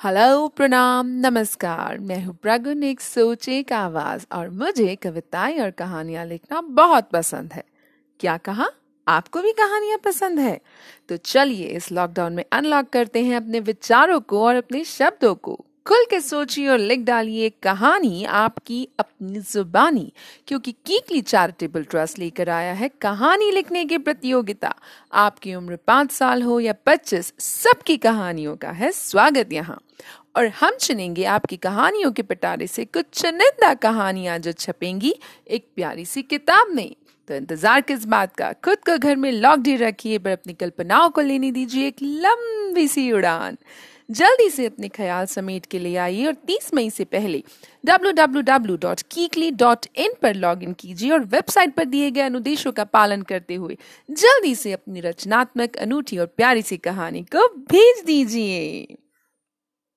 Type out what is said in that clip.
Hello प्रणाम नमस्कार मैं हूँ प्रगुन एक सोचे का आवाज़, और मुझे कविताएँ और कहानियाँ लिखना बहुत पसंद है। क्या कहा? आपको भी कहानियाँ पसंद है? तो चलिए इस लॉकडाउन में अनलॉक करते हैं अपने विचारों को और अपने शब्दों को। खुल के सोचिए और लिख डालिए कहानी आपकी अपनी जुबानी, क्योंकि कीकली चैरिटेबल ट्रस्ट लेकर आया है कहानी लिखने की प्रतियोगिता। आपकी उम्र पाँच साल हो या पच्चीस, सबकी कहानियों का है स्वागत यहाँ। और हम चुनेंगे आपकी कहानियों के पिटारे से कुछ चुनिंदा कहानियाँ जो छपेंगी एक प्यारी सी किताब में। तो इंतज़ार किस बात का? खुद को घर में लॉकड रखिए, पर अपनी कल्पनाओं को लेने दीजिए एक लंबी सी उड़ान। जल्दी से अपने ख्याल समेट के लिए आइए और 30 मई से पहले www.kikli.in पर लॉगिन कीजिए और वेबसाइट पर दिए गए अनुदेशों का पालन करते हुए जल्दी से अपनी रचनात्मक, अनूठी और प्यारी सी कहानी को भेज दीजिए।